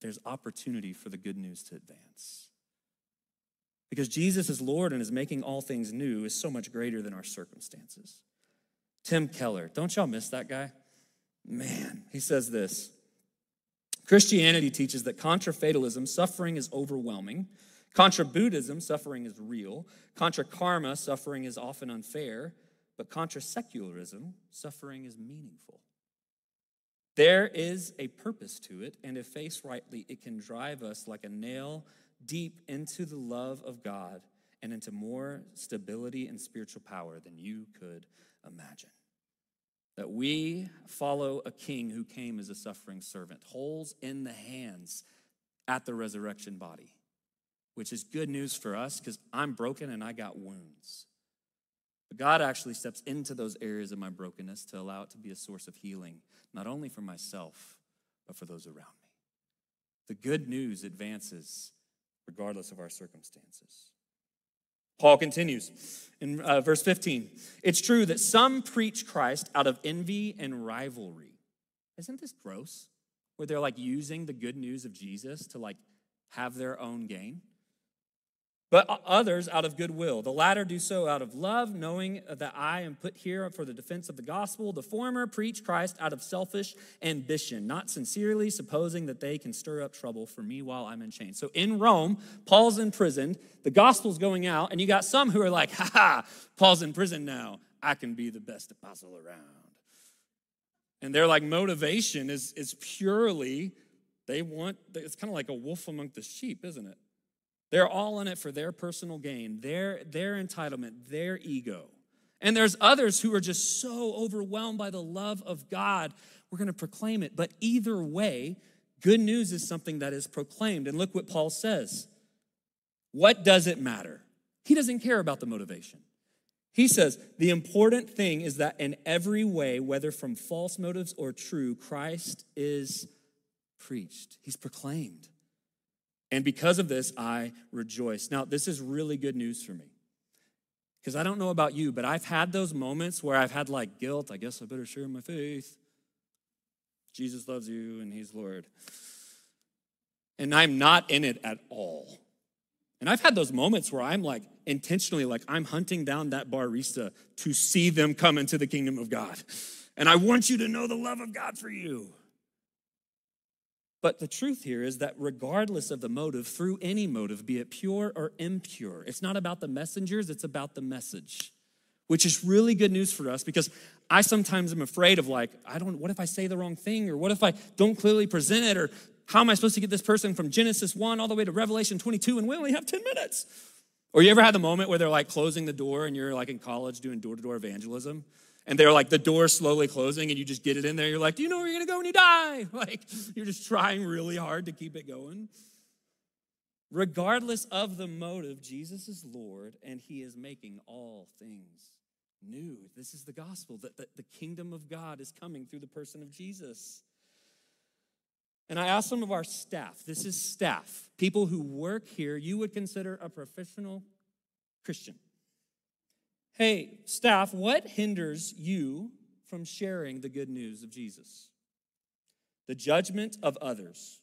there's opportunity for the good news to advance. Because Jesus is Lord and is making all things new is so much greater than our circumstances. Tim Keller, don't y'all miss that guy? Man, he says this Christianity teaches that contra fatalism, suffering is overwhelming. Contra Buddhism, suffering is real. Contra karma, suffering is often unfair. But contra secularism, suffering is meaningful. There is a purpose to it, and if faced rightly, it can drive us like a nail deep into the love of God and into more stability and spiritual power than you could imagine that we follow a king who came as a suffering servant, holes in the hands at the resurrection body, which is good news for us because I'm broken and I got wounds. But God actually steps into those areas of my brokenness to allow it to be a source of healing, not only for myself, but for those around me. The good news advances regardless of our circumstances. Paul continues in uh, verse 15. It's true that some preach Christ out of envy and rivalry. Isn't this gross? Where they're like using the good news of Jesus to like have their own gain but others out of goodwill. The latter do so out of love, knowing that I am put here for the defense of the gospel. The former preach Christ out of selfish ambition, not sincerely, supposing that they can stir up trouble for me while I'm in chains. So in Rome, Paul's imprisoned, the gospel's going out, and you got some who are like, ha ha, Paul's in prison now. I can be the best apostle around. And their like motivation is, is purely, they want, it's kind of like a wolf among the sheep, isn't it? They're all in it for their personal gain, their, their entitlement, their ego. And there's others who are just so overwhelmed by the love of God, we're going to proclaim it. But either way, good news is something that is proclaimed. And look what Paul says What does it matter? He doesn't care about the motivation. He says, the important thing is that in every way, whether from false motives or true, Christ is preached. He's proclaimed. And because of this, I rejoice. Now, this is really good news for me. Because I don't know about you, but I've had those moments where I've had like guilt. I guess I better share my faith. Jesus loves you and he's Lord. And I'm not in it at all. And I've had those moments where I'm like intentionally, like I'm hunting down that barista to see them come into the kingdom of God. And I want you to know the love of God for you. But the truth here is that regardless of the motive, through any motive, be it pure or impure, it's not about the messengers, it's about the message, which is really good news for us because I sometimes am afraid of like, I don't, what if I say the wrong thing? Or what if I don't clearly present it? Or how am I supposed to get this person from Genesis 1 all the way to Revelation 22 and we only have 10 minutes? Or you ever had the moment where they're like closing the door and you're like in college doing door to door evangelism? And they're like the door slowly closing and you just get it in there. You're like do you know where you're gonna go when you die? Like you're just trying really hard to keep it going. Regardless of the motive jesus is lord and he is making all things new. This is the gospel that, that the kingdom of god is coming through the person of jesus. And I asked some of our staff, this is staff, people who work here, you would consider a professional Christian. Hey, staff, what hinders you from sharing the good news of Jesus? The judgment of others.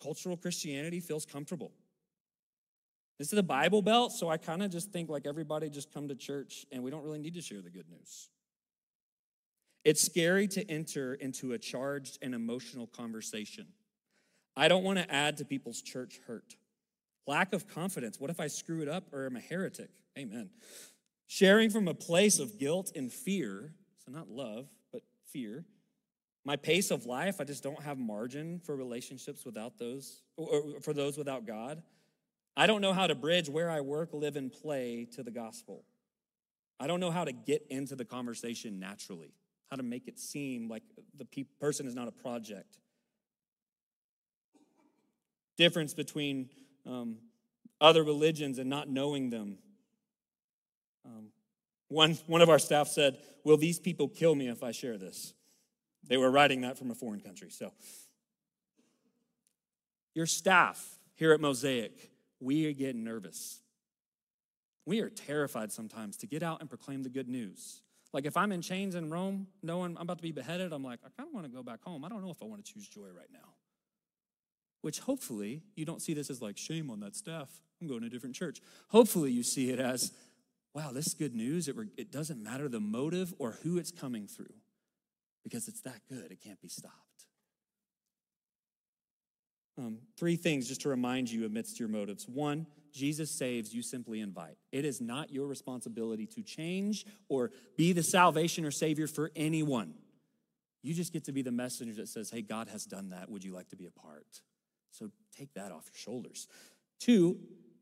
Cultural Christianity feels comfortable. This is the Bible Belt, so I kind of just think like everybody just come to church and we don't really need to share the good news. It's scary to enter into a charged and emotional conversation. I don't want to add to people's church hurt. Lack of confidence. What if I screw it up or am a heretic? Amen. Sharing from a place of guilt and fear, so not love, but fear. My pace of life, I just don't have margin for relationships without those, or for those without God. I don't know how to bridge where I work, live, and play to the gospel. I don't know how to get into the conversation naturally, how to make it seem like the pe- person is not a project. Difference between um, other religions and not knowing them um, one, one of our staff said, Will these people kill me if I share this? They were writing that from a foreign country. So, your staff here at Mosaic, we getting nervous. We are terrified sometimes to get out and proclaim the good news. Like if I'm in chains in Rome, knowing I'm about to be beheaded, I'm like, I kind of want to go back home. I don't know if I want to choose joy right now. Which hopefully you don't see this as like shame on that staff. I'm going to a different church. Hopefully you see it as wow, this is good news. It, it doesn't matter the motive or who it's coming through because it's that good, it can't be stopped. Um, three things just to remind you amidst your motives. One, Jesus saves, you simply invite. It is not your responsibility to change or be the salvation or savior for anyone. You just get to be the messenger that says, hey, God has done that. Would you like to be a part? So take that off your shoulders. Two,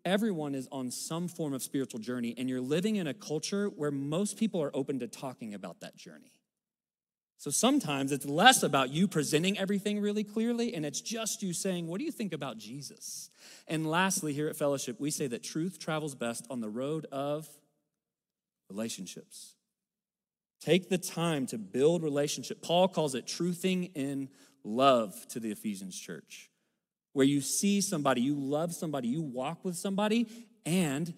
everyone is on some form of spiritual journey, and you're living in a culture where most people are open to talking about that journey. So sometimes it's less about you presenting everything really clearly, and it's just you saying, What do you think about Jesus? And lastly, here at Fellowship, we say that truth travels best on the road of relationships. Take the time to build relationship. Paul calls it truthing in love to the Ephesians church where you see somebody, you love somebody, you walk with somebody, and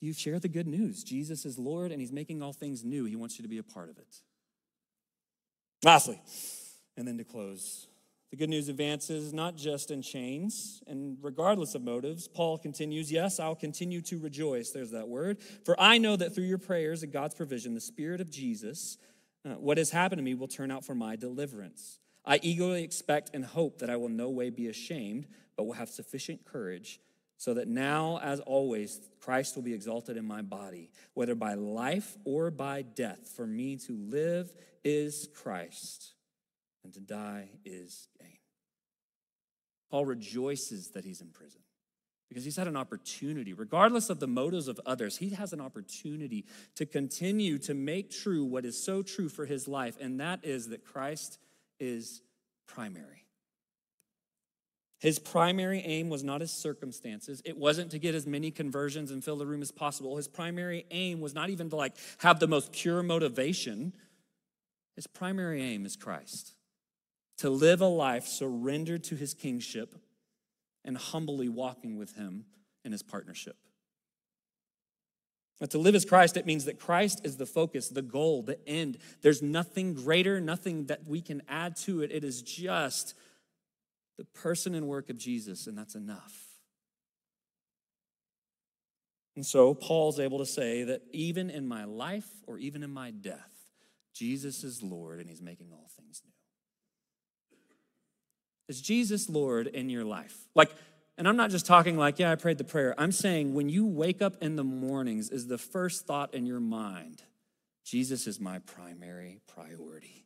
you share the good news. Jesus is Lord and He's making all things new. He wants you to be a part of it. Lastly, and then to close, the good news advances not just in chains and regardless of motives. Paul continues, Yes, I'll continue to rejoice. There's that word. For I know that through your prayers and God's provision, the Spirit of Jesus, uh, what has happened to me will turn out for my deliverance. I eagerly expect and hope that I will no way be ashamed, but will have sufficient courage, so that now, as always, Christ will be exalted in my body, whether by life or by death. For me to live is Christ, and to die is gain. Paul rejoices that he's in prison because he's had an opportunity, regardless of the motives of others, he has an opportunity to continue to make true what is so true for his life, and that is that Christ is primary. His primary aim was not his circumstances. It wasn't to get as many conversions and fill the room as possible. His primary aim was not even to like have the most pure motivation. His primary aim is Christ. To live a life surrendered to his kingship and humbly walking with him in his partnership. But to live as Christ, it means that Christ is the focus, the goal, the end. There's nothing greater, nothing that we can add to it. It is just the person and work of Jesus, and that's enough. And so Paul's able to say that even in my life or even in my death, Jesus is Lord and he's making all things new. Is Jesus Lord in your life? Like, and I'm not just talking like, yeah, I prayed the prayer. I'm saying when you wake up in the mornings, is the first thought in your mind, Jesus is my primary priority.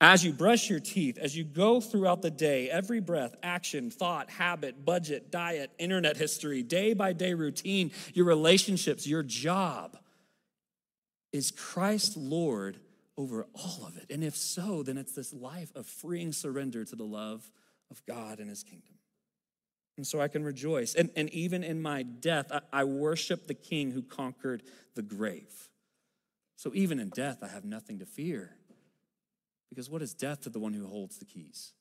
As you brush your teeth, as you go throughout the day, every breath, action, thought, habit, budget, diet, internet history, day by day routine, your relationships, your job, is Christ Lord over all of it? And if so, then it's this life of freeing surrender to the love of God and his kingdom. And so I can rejoice. And, and even in my death, I, I worship the king who conquered the grave. So even in death, I have nothing to fear. Because what is death to the one who holds the keys?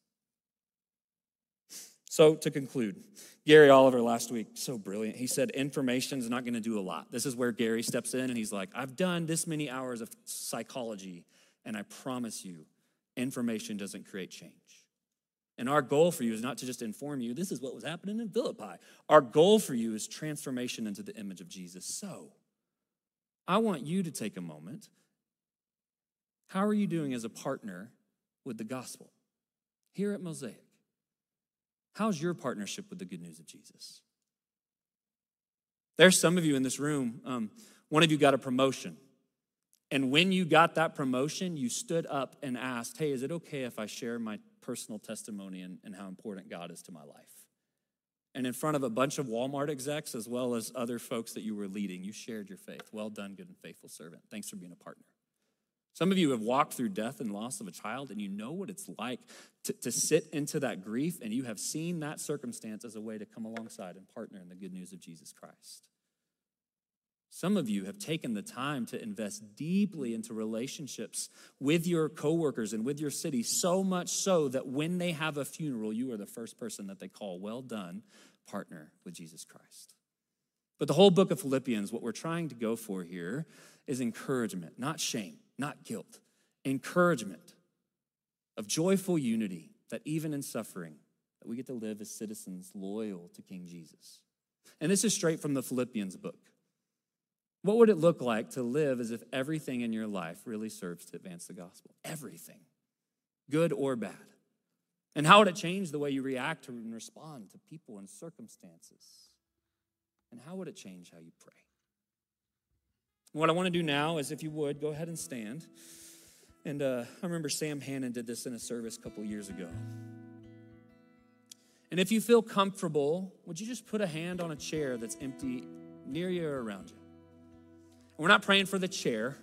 So, to conclude, Gary Oliver last week, so brilliant. He said, Information is not going to do a lot. This is where Gary steps in and he's like, I've done this many hours of psychology, and I promise you, information doesn't create change. And our goal for you is not to just inform you, this is what was happening in Philippi. Our goal for you is transformation into the image of Jesus. So, I want you to take a moment. How are you doing as a partner with the gospel here at Mosaic? How's your partnership with the good news of Jesus? There's some of you in this room, um, one of you got a promotion. And when you got that promotion, you stood up and asked, Hey, is it okay if I share my personal testimony and, and how important God is to my life? And in front of a bunch of Walmart execs, as well as other folks that you were leading, you shared your faith. Well done, good and faithful servant. Thanks for being a partner. Some of you have walked through death and loss of a child, and you know what it's like to, to sit into that grief, and you have seen that circumstance as a way to come alongside and partner in the good news of Jesus Christ. Some of you have taken the time to invest deeply into relationships with your coworkers and with your city, so much so that when they have a funeral, you are the first person that they call, Well done, partner with Jesus Christ. But the whole book of Philippians, what we're trying to go for here is encouragement, not shame not guilt, encouragement of joyful unity that even in suffering, that we get to live as citizens loyal to King Jesus. And this is straight from the Philippians book. What would it look like to live as if everything in your life really serves to advance the gospel? Everything, good or bad. And how would it change the way you react and respond to people and circumstances? And how would it change how you pray? What I want to do now is, if you would, go ahead and stand. And uh, I remember Sam Hannon did this in a service a couple years ago. And if you feel comfortable, would you just put a hand on a chair that's empty near you or around you? We're not praying for the chair.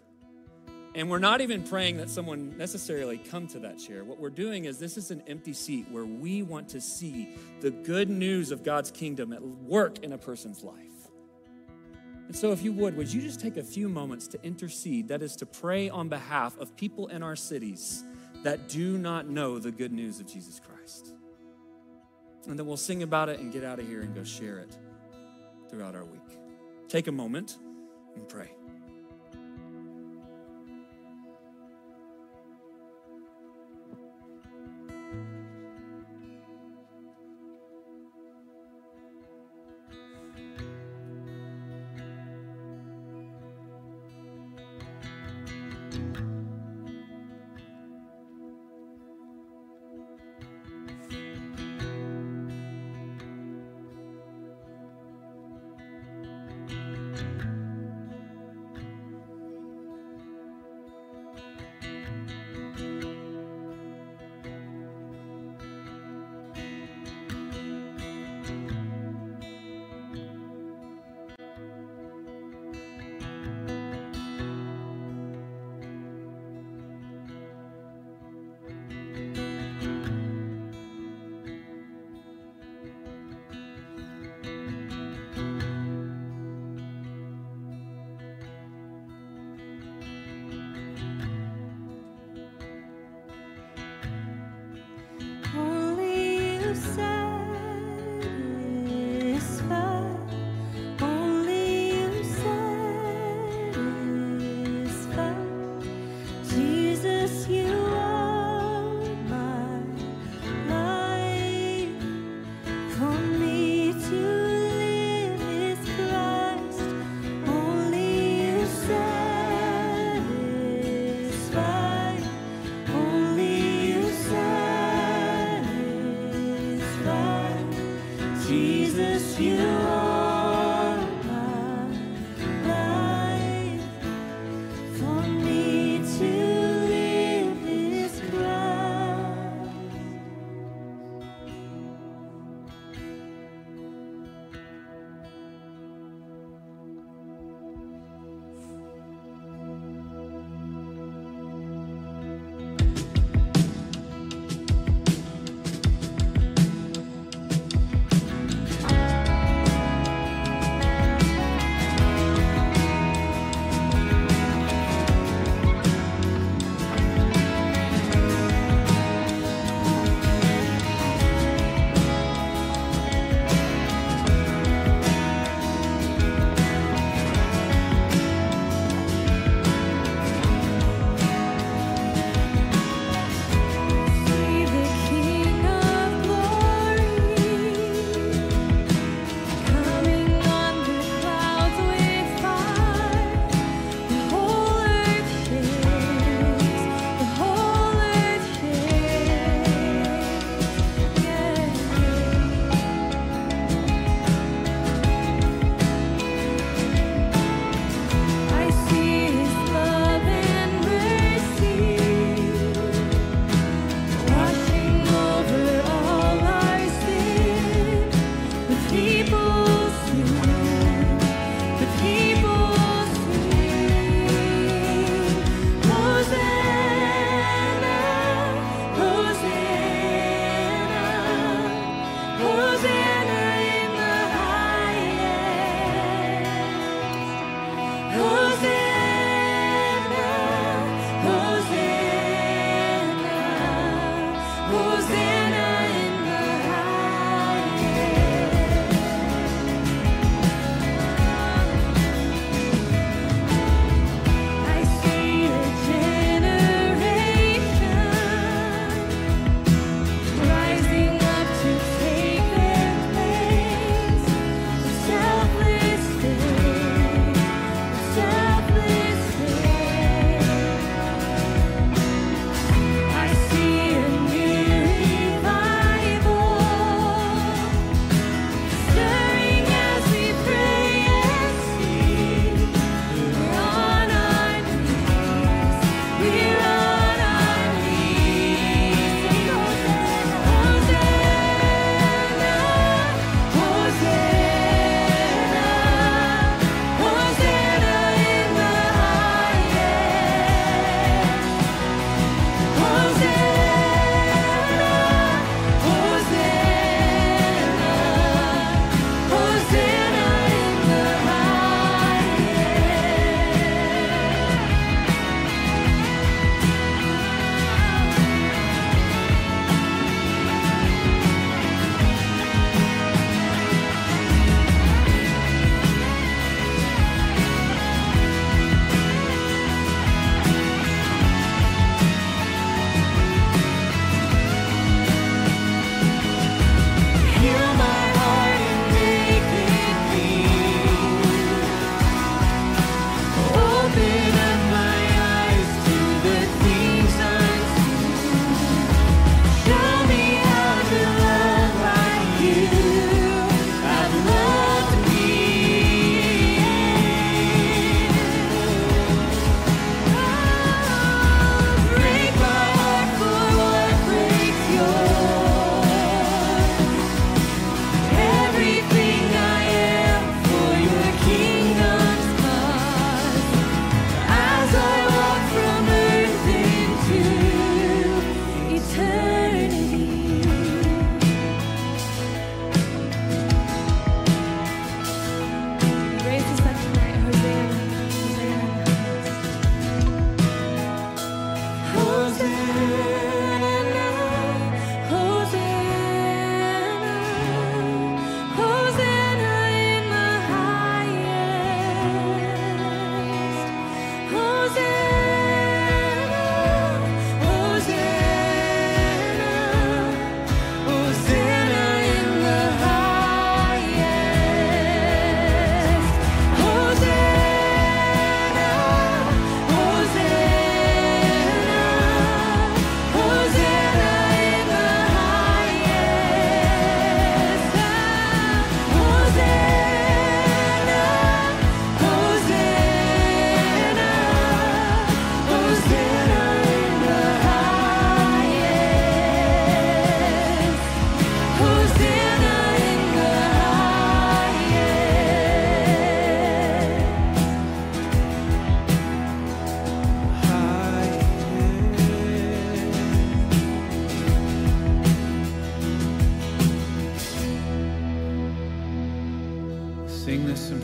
And we're not even praying that someone necessarily come to that chair. What we're doing is this is an empty seat where we want to see the good news of God's kingdom at work in a person's life. And so, if you would, would you just take a few moments to intercede? That is to pray on behalf of people in our cities that do not know the good news of Jesus Christ. And then we'll sing about it and get out of here and go share it throughout our week. Take a moment and pray.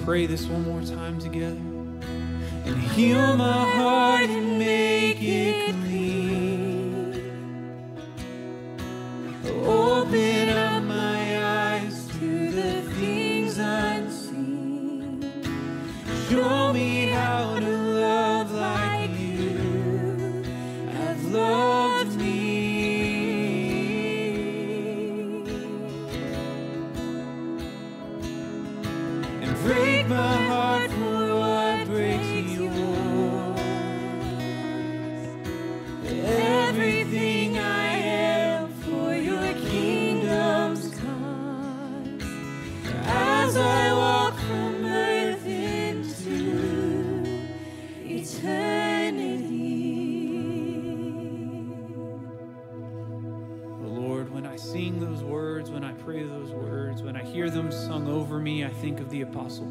Pray this one more time together. And heal my heart and make it clean.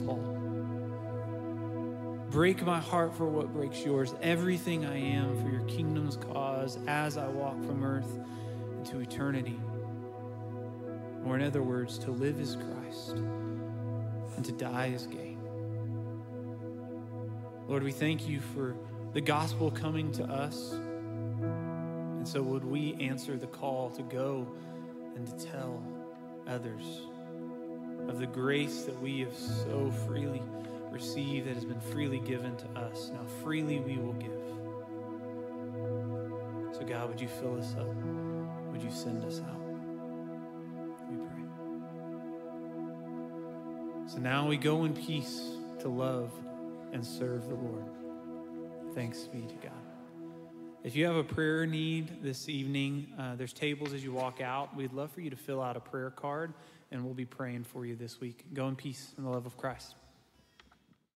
Paul. Break my heart for what breaks yours, everything I am for your kingdom's cause as I walk from earth into eternity. Or, in other words, to live is Christ and to die is gain. Lord, we thank you for the gospel coming to us. And so, would we answer the call to go and to tell others of the grace that we have so freely received, that has been freely given to us? Now, freely we will give. So, God, would you fill us up? Would you send us out? We pray. So now we go in peace to love and serve the Lord. Thanks be to God. If you have a prayer need this evening, uh, there's tables as you walk out. We'd love for you to fill out a prayer card, and we'll be praying for you this week. Go in peace in the love of Christ.